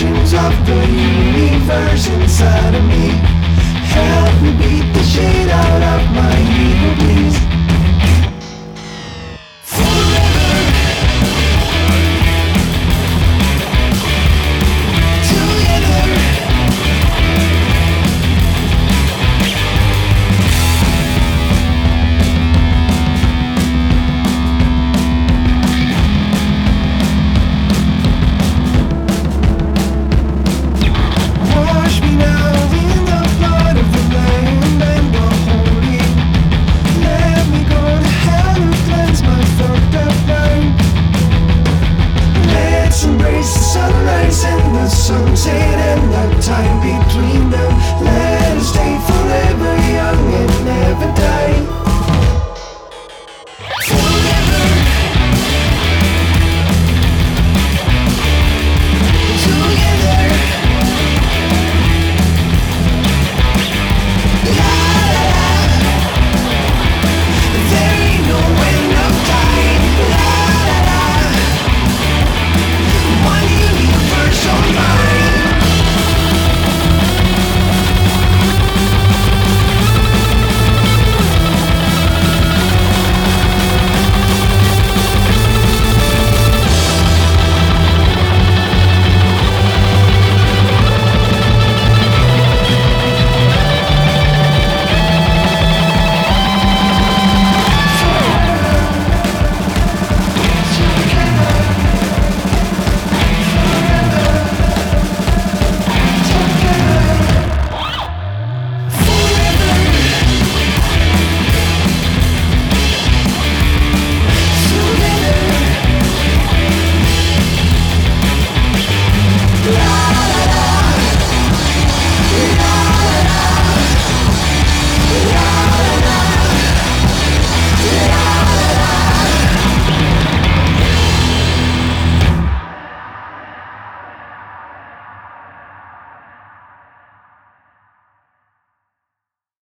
portions of the universe inside of me. Embrace the sunrise and the sunset, and the time between.